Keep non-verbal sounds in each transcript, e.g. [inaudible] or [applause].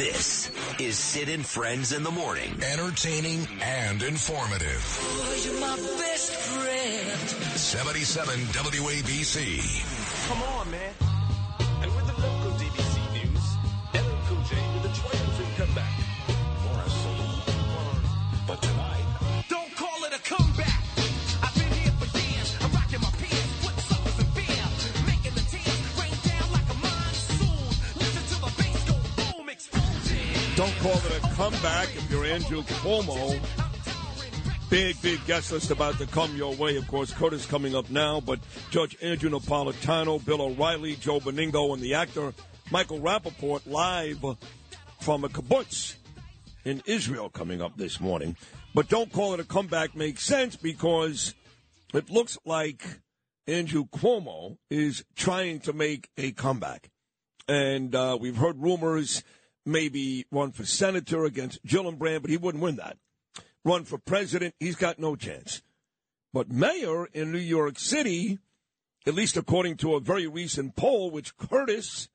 This is Sid and Friends in the Morning. Entertaining and informative. Oh, you're my best friend. 77 WABC. Come on, man. Don't call it a comeback if you're Andrew Cuomo. Big, big guest list about to come your way. Of course, Curtis coming up now, but Judge Andrew Napolitano, Bill O'Reilly, Joe Benigno, and the actor Michael Rapaport live from a kibbutz in Israel coming up this morning. But don't call it a comeback makes sense because it looks like Andrew Cuomo is trying to make a comeback. And uh, we've heard rumors maybe run for senator against Gillibrand, but he wouldn't win that. Run for president, he's got no chance. But mayor in New York City, at least according to a very recent poll, which Curtis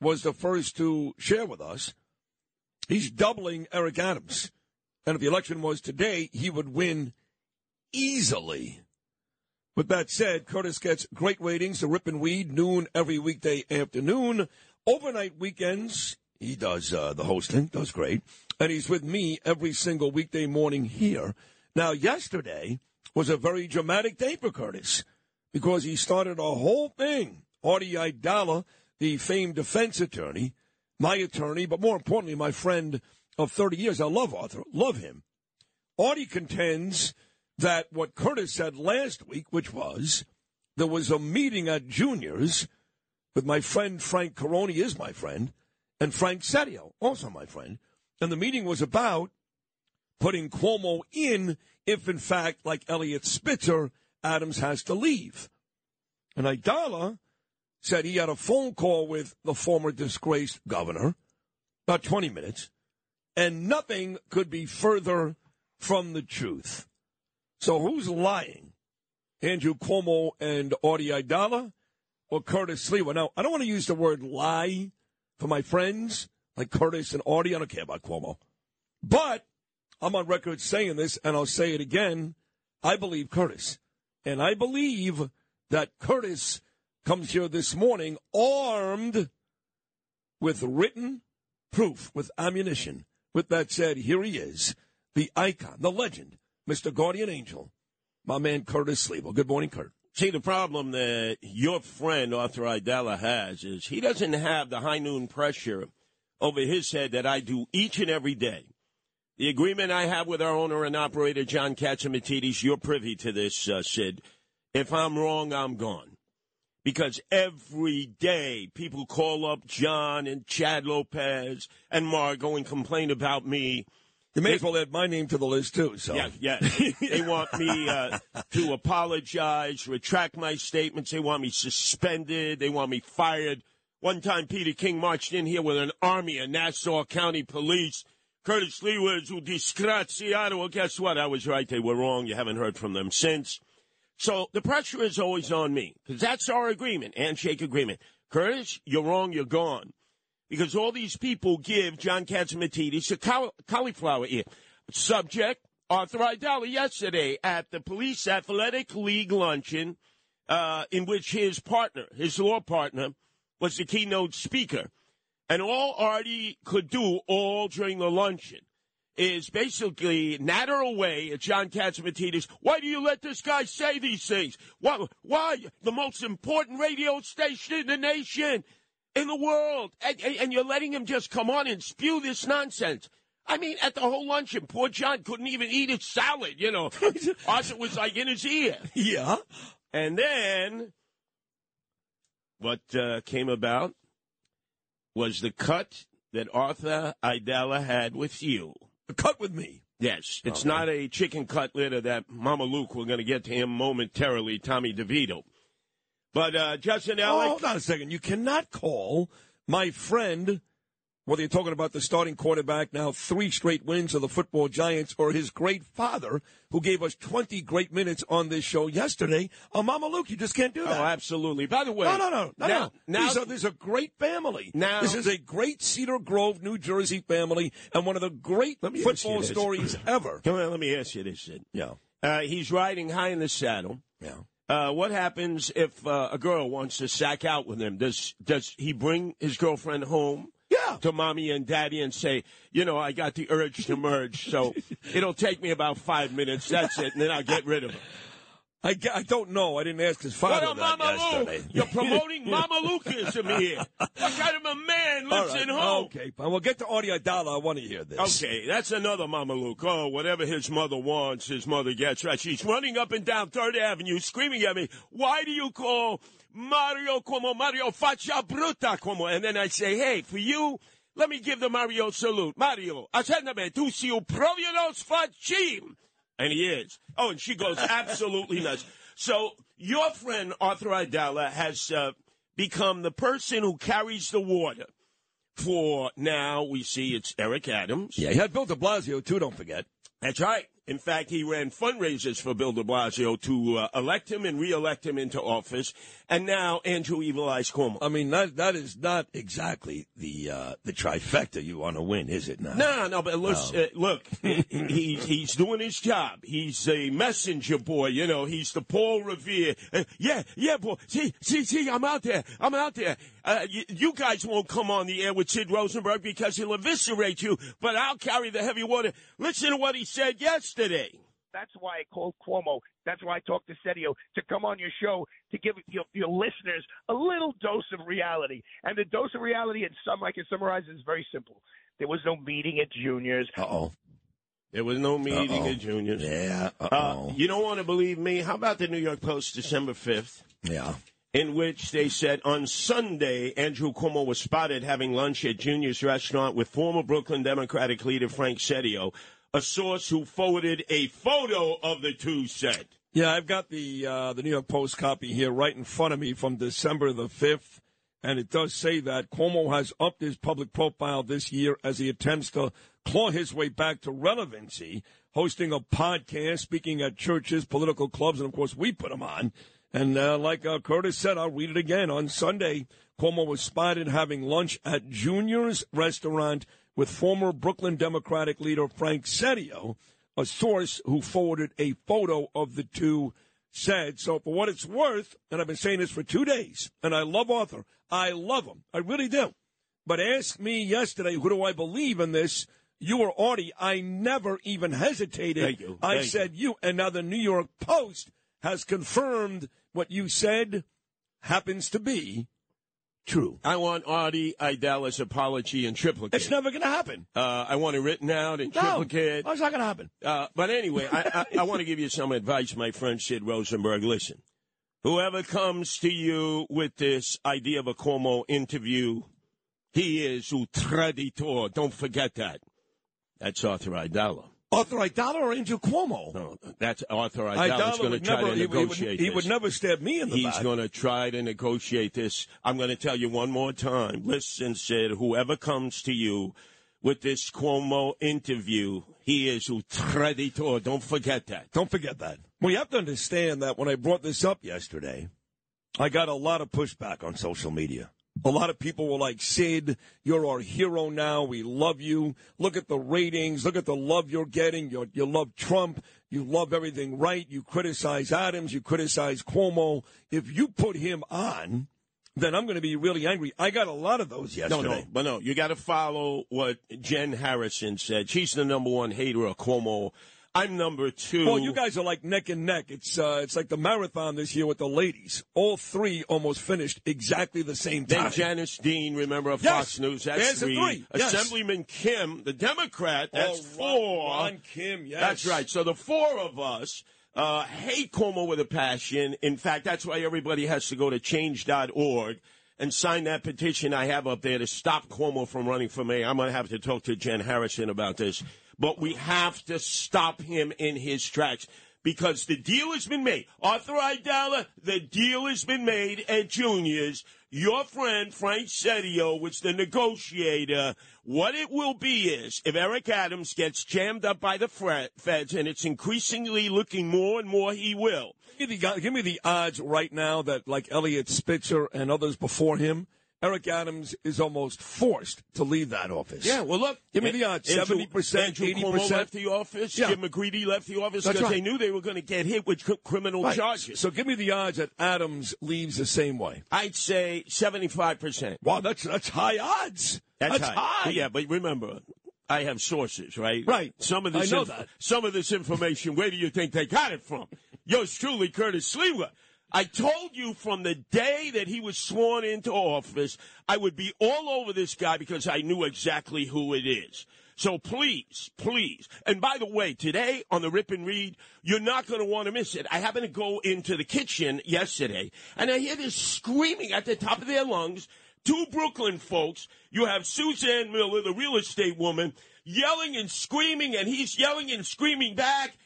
was the first to share with us, he's doubling Eric Adams. And if the election was today, he would win easily. With that said, Curtis gets great ratings the Rip and Read noon every weekday afternoon. Overnight weekends, he does uh, the hosting, does great. And he's with me every single weekday morning here. Now, yesterday was a very dramatic day for Curtis because he started a whole thing. Artie Aidala, the famed defense attorney, my attorney, but more importantly, my friend of 30 years. I love Arthur, love him. Artie contends that what Curtis said last week, which was there was a meeting at Junior's with my friend Frank Carone, is my friend, and Frank Seddio, also my friend. And the meeting was about putting Cuomo in if, in fact, like Eliot Spitzer, Adams has to leave. And Aidala said he had a phone call with the former disgraced governor, about 20 minutes, and nothing could be further from the truth. So who's lying? Andrew Cuomo and Audie Aidala or Curtis Sliwa? Now, I don't want to use the word lie for my friends like Curtis and Audie. I don't care about Cuomo. But I'm on record saying this, and I'll say it again. I believe Curtis. And I believe that Curtis comes here this morning armed with written proof, with ammunition. With that said, here he is, the icon, the legend, Mr. Guardian Angel, my man Curtis Sleeble. Good morning, Kurt. See, the problem that your friend Arthur Aidala has is he doesn't have the high noon pressure over his head that I do each and every day. The agreement I have with our owner and operator, John Catsimatidis, you're privy to this, uh, Sid. If I'm wrong, I'm gone. Because every day people call up John and Chad Lopez and Margot and complain about me. You may as well add my name to the list, too. So. Yeah, yeah. they want me uh, to apologize, retract my statements. They want me suspended. They want me fired. One time, Peter King marched in here with an army of Nassau County Police. Curtis Lee was disgraziato. Well, guess what? I was right. They were wrong. You haven't heard from them since. So the pressure is always on me because that's our agreement, handshake agreement. Curtis, you're wrong. You're gone. Because all these people give John Catsimatidis a caul- cauliflower ear. Subject, Arthur Aidala yesterday at the Police Athletic League luncheon, uh, in which his partner, his law partner, was the keynote speaker. And all Artie could do all during the luncheon is basically natter away at John Catsimatidis. Why do you let this guy say these things? Why, why? The most important radio station in the nation, in the world. And, and, you're letting him just come on and spew this nonsense. I mean, at the whole luncheon, poor John couldn't even eat his salad, you know. [laughs] Arthur was like in his ear. Yeah. And then what uh, came about was the cut that Arthur Aidala had with you. A cut with me. Yes, it's Okay. not a chicken cutlet or that Mama Luke. We're going to get to him momentarily, Tommy DeVito. But uh, Justin Oh, hold on a second. You cannot call my friend whether you're talking about the starting quarterback now, three straight wins of the football giants, or his great father, who gave us 20 great minutes on this show yesterday, uh, Mama Luke, you just can't do that. Oh, absolutely. By the way, No, no, no, no, now, no. Now, These are, this is a great family. Now- this is a great Cedar Grove, New Jersey family, and one of the great Let me ask you football stories [clears throat] ever. Come on, let me ask you this, Sid. Yeah, Uh, he's riding high in the saddle. yeah. Uh, what happens if uh, a girl wants to sack out with him? Does does he bring his girlfriend home? Yeah. To mommy and daddy and say, you know, I got the urge to merge, so [laughs] it'll take me about five minutes. That's it, and then I'll get rid of her. I, I don't know. I didn't ask his What father up, that Mama yesterday. Luke? You're [laughs] promoting Mama Lukeism here. What kind of a man lives right, at home? Okay, fine. We'll get to Audie Aidala. I want to hear this. Okay, that's another Mama Luke. Oh, whatever his mother wants, his mother gets. Right? She's running up and down Third Avenue, screaming at me. Why do you call Mario Cuomo Mario Faccia Bruta Cuomo? And then I say, hey, for you, let me give the Mario salute. Mario, attendame tu si provienos facim. And he is. Oh, and she goes absolutely nuts. So your friend Arthur Aidala has uh, become the person who carries the water for now. We see it's Eric Adams. Yeah, he had Bill de Blasio, too, don't forget. That's right. In fact, he ran fundraisers for Bill de Blasio to uh, elect him and re-elect him into office. And now Andrew Evil Eyes Cuomo. I mean, that that is not exactly the uh, the trifecta you want to win, is it not? No, no, but look, uh, look, he, he's doing his job. He's a messenger boy, you know. He's the Paul Revere. Uh, yeah, yeah, boy. See, see, see. I'm out there. I'm out there. Uh, you, you guys won't come on the air with Sid Rosenberg because he'll eviscerate you. But I'll carry the heavy water. Listen to what he said yesterday. That's why I called Cuomo. That's why I talked to Sergio to come on your show to give your, your listeners a little dose of reality. And the dose of reality, in some I can summarize, is very simple. There was no meeting at Juniors. Uh oh. There was no meeting Uh-oh. at Juniors. Yeah. Uh Uh, oh. you don't want to believe me? How about the New York Post, December 5th? yeah. in which they said on Sunday, Andrew Cuomo was spotted having lunch at Junior's restaurant with former Brooklyn Democratic leader Frank Seddio. A source who forwarded a photo of the two said. Yeah, I've got the uh, the New York Post copy here right in front of me from December the fifth, and it does say that Cuomo has upped his public profile this year as he attempts to claw his way back to relevancy, hosting a podcast, speaking at churches, political clubs, and of course we put him on. And uh, like uh, Curtis said, I'll read it again on Sunday. Cuomo was spotted having lunch at Junior's restaurant with former Brooklyn Democratic leader Frank Seddio a source who forwarded a photo of the two said. So, for what it's worth, and I've been saying this for two days, and I love Arthur. I love him. I really do. But ask me yesterday, who do I believe in this? You or Artie. I never even hesitated. Thank you. I Thank said you. And now the New York Post has confirmed what you said happens to be true. I want Artie Aidala's apology in triplicate. It's never going to happen. uh, I want it written out in No, triplicate. it's not going to happen. Uh, but anyway, I, I, I want to give you some advice, my friend Sid Rosenberg. Listen, whoever comes to you with this idea of a Cuomo interview, he is un traditor. Don't forget that. That's Arthur Aidala. Arthur Aidala or Angel Cuomo? No, that's Arthur Aidala's Aidala going to try never, to he, would- he would, negotiate he would never stab me in the He's going to try to negotiate this. I'm going to tell you one more time. Listen, Sid, whoever comes to you with this Cuomo interview, he is un traditor. Don't forget that. Don't forget that. Well, you have to understand that when I brought this up yesterday, I got a lot of pushback on social media. A lot of people were like, Sid, you're our hero now. We love you. Look at the ratings. Look at the love you're getting. You're, you love Trump. You love everything right. You criticize Adams. You criticize Cuomo. If you put him on, then I'm going to be really angry. I got a lot of those yesterday. No, no, but no. You got to follow what Jen Harrison said. She's the number one hater of Cuomo. I'm number two. Well, you guys are like neck and neck. It's uh, it's like the marathon this year with the ladies. All three almost finished exactly the same time. Then Janice Dean, remember of Yes. Fox News, that's three. three. Yes. Assemblyman Kim, the Democrat, that's Oh, Ron- four. Ron Kim, yes. That's right. So the four of us uh, hate Cuomo with a passion. In fact, that's why everybody has to go to change.org and sign that petition I have up there to stop Cuomo from running for mayor. I'm going to have to talk to Jen Harrison about this. But we have to stop him in his tracks because the deal has been made. Arthur Aidala, the deal has been made at Junior's. your friend Frank Seddio was the negotiator. What it will be is if Eric Adams gets jammed up by the feds, and it's increasingly looking more and more he will. Give me, the, give me the odds right now that, like Eliot Spitzer and others before him, Eric Adams is almost forced to leave that office. Yeah, well, look. Give me the odds. Andrew- 70%, Andrew 80%. left the office. Yeah. Jim McGreevey left the office because right. they knew they were going to get hit with criminal Right. charges. So give me the odds that Adams leaves the same way. I'd say 75%. Wow, that's that's high odds. That's, high. Yeah, but remember, I have sources, right? Right. Some of this, I know that. Some of this information, where do you think they got it from? Yours truly, Curtis Sliwa. I told you from the day that he was sworn into office, I would be all over this guy because I knew exactly who it is. So please, please. And by the way, today on the Rip and Read, you're not going to want to miss it. I happened to go into the kitchen yesterday and I hear this screaming at the top of their lungs. Two Brooklyn folks. You have Suzanne Miller, the real estate woman, yelling and screaming and he's yelling and screaming back.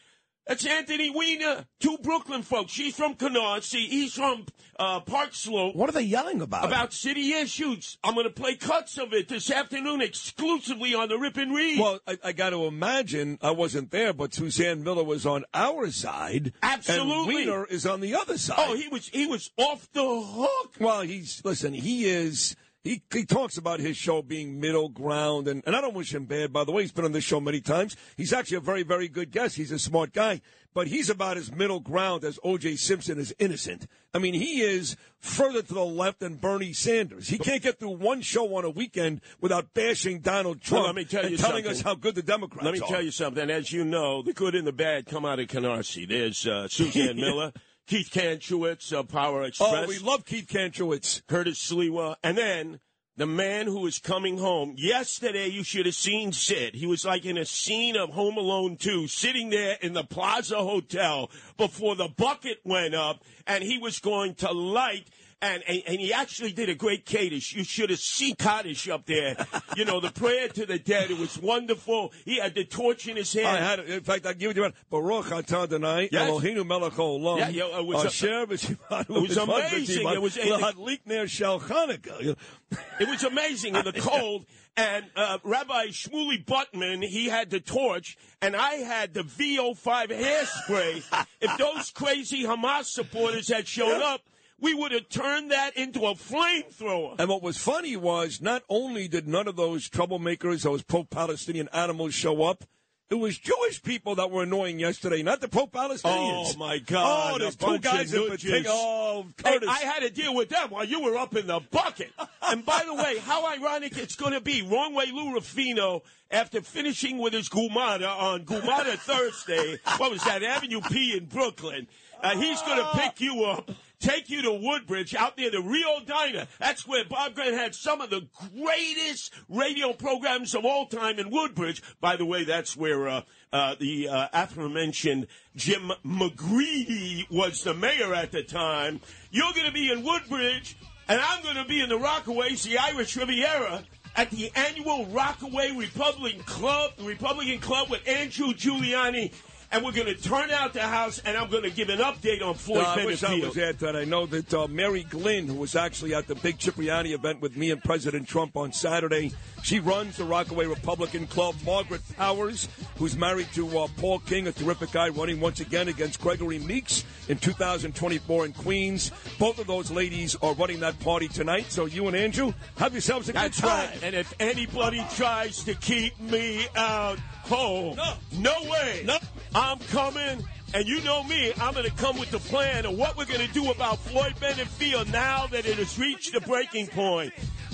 That's Anthony Weiner. Two Brooklyn folks. She's from Canarsie. He's from uh, Park Slope. What are they yelling about? About city issues. I'm going to play cuts of it this afternoon exclusively on the Rip and Read. Well, I, I got to imagine I wasn't there, but Suzanne Miller was on our side. Absolutely. And Weiner is on the other side. oh, he was he was off the hook. Well, he's listen. He is. He, he talks about his show being middle ground, and, and I don't wish him bad. By the way, he's been on this show many times. He's actually a very, very good guest. He's a smart guy, but he's about as middle ground as O.J. Simpson is innocent. I mean, he is further to the left than Bernie Sanders. He can't get through one show on a weekend without bashing Donald Trump Well, let me tell and you telling something. us how good the Democrats are. Let me are. tell you something. As you know, the good and the bad come out of Canarsie. There's uh, Suzanne [laughs] Miller, Keith Kantrowitz of Power oh, Express. Oh, we love Keith Kantrowitz. Curtis Sliwa, and then the man who is coming home. Yesterday, you should have seen Sid. He was like in a scene of Home Alone 2, sitting there in the Plaza Hotel before the bucket went up, and he was going to light. And, and, and he actually did a great Kaddish. You should have seen Kaddish up there. [laughs] You know, the prayer to the dead. It was wonderful. He had the torch in his hand. I had it. In fact, I give it to you. Baruch atah Adonai, Yes. Eloheinu melech haolam. Yeah, yeah, it was a- Asher v'shivanu it was amazing. It was- lahadlik ner shel Chanukah. [laughs] It was amazing in the [laughs] cold. And uh, Rabbi Shmuley Buttman, he had the torch, and I had the VO5 hairspray. if those crazy Hamas supporters had shown up, we would have turned that into a flamethrower. And what was funny was not only did none of those troublemakers, those pro-Palestinian animals show up, it was Jewish people that were annoying yesterday, not the pro-Palestinians. Oh, my God, Oh, there's two guys in particular. Oh, Hey, I had to deal with them while you were up in the bucket. and by the way, how ironic it's going to be. Wrong way Lou Rufino, after finishing with his Gumada on Gumada Thursday, what was that, Avenue P in Brooklyn, uh, he's going to pick you up, take you to Woodbridge out near the Rio Diner. That's where Bob Grant had some of the greatest radio programs of all time in Woodbridge. By the way, that's where uh, uh, the uh, aforementioned Jim McGreevey was the mayor at the time. You're going to be in Woodbridge, and I'm going to be in the Rockaways, the Irish Riviera. At the annual Rockaway Republican Club, the Republican Club with Andrew Giuliani, and we're going to turn out the house, and I'm going to give an update on Floyd Uh, I wish I was at that. I know that uh, Mary Glynn, who was actually at the big Cipriani event with me and President Trump on Saturday, she runs the Rockaway Republican Club. Margaret Powers, who's married to uh, Paul King, a terrific guy, running once again against Gregory Meeks in 2024 in Queens. Both of those ladies are running that party tonight. So you and Andrew, have yourselves a That's good time. right. And if anybody tries to keep me out home, No. no way. No. I'm coming. And you know me, I'm going to come with the plan of what we're going to do about Floyd Bennett Field now that it has reached the breaking point.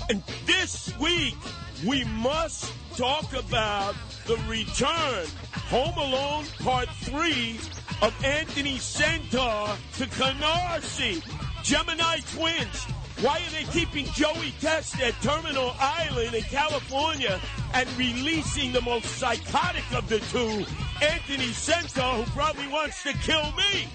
And this week, we must talk about the return, Home Alone Part 3 of Anthony Senter to Canarsie. Gemini Twins. Why are they keeping Joey Test at Terminal Island in California and releasing the most psychotic of the two, Anthony Senter, who probably wants to kill me?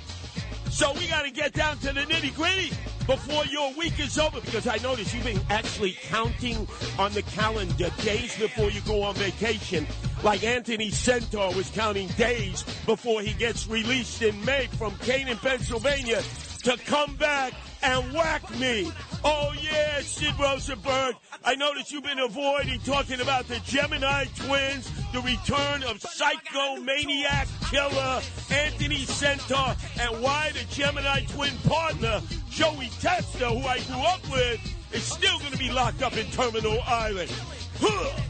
So we got to get down to the nitty gritty before your week is over because I noticed you've been actually counting on the calendar days before you go on vacation. Like Anthony Senter was counting days before he gets released in May from Canaan, Pennsylvania to come back and whack me. Oh, yeah, Sid Rosenberg. I notice you've been avoiding talking about the Gemini twins, the return of psychomaniac killer Anthony Senter, and why the Gemini twin partner, Joey Testa, who I grew up with, is still going to be locked up in Terminal Island. Huh.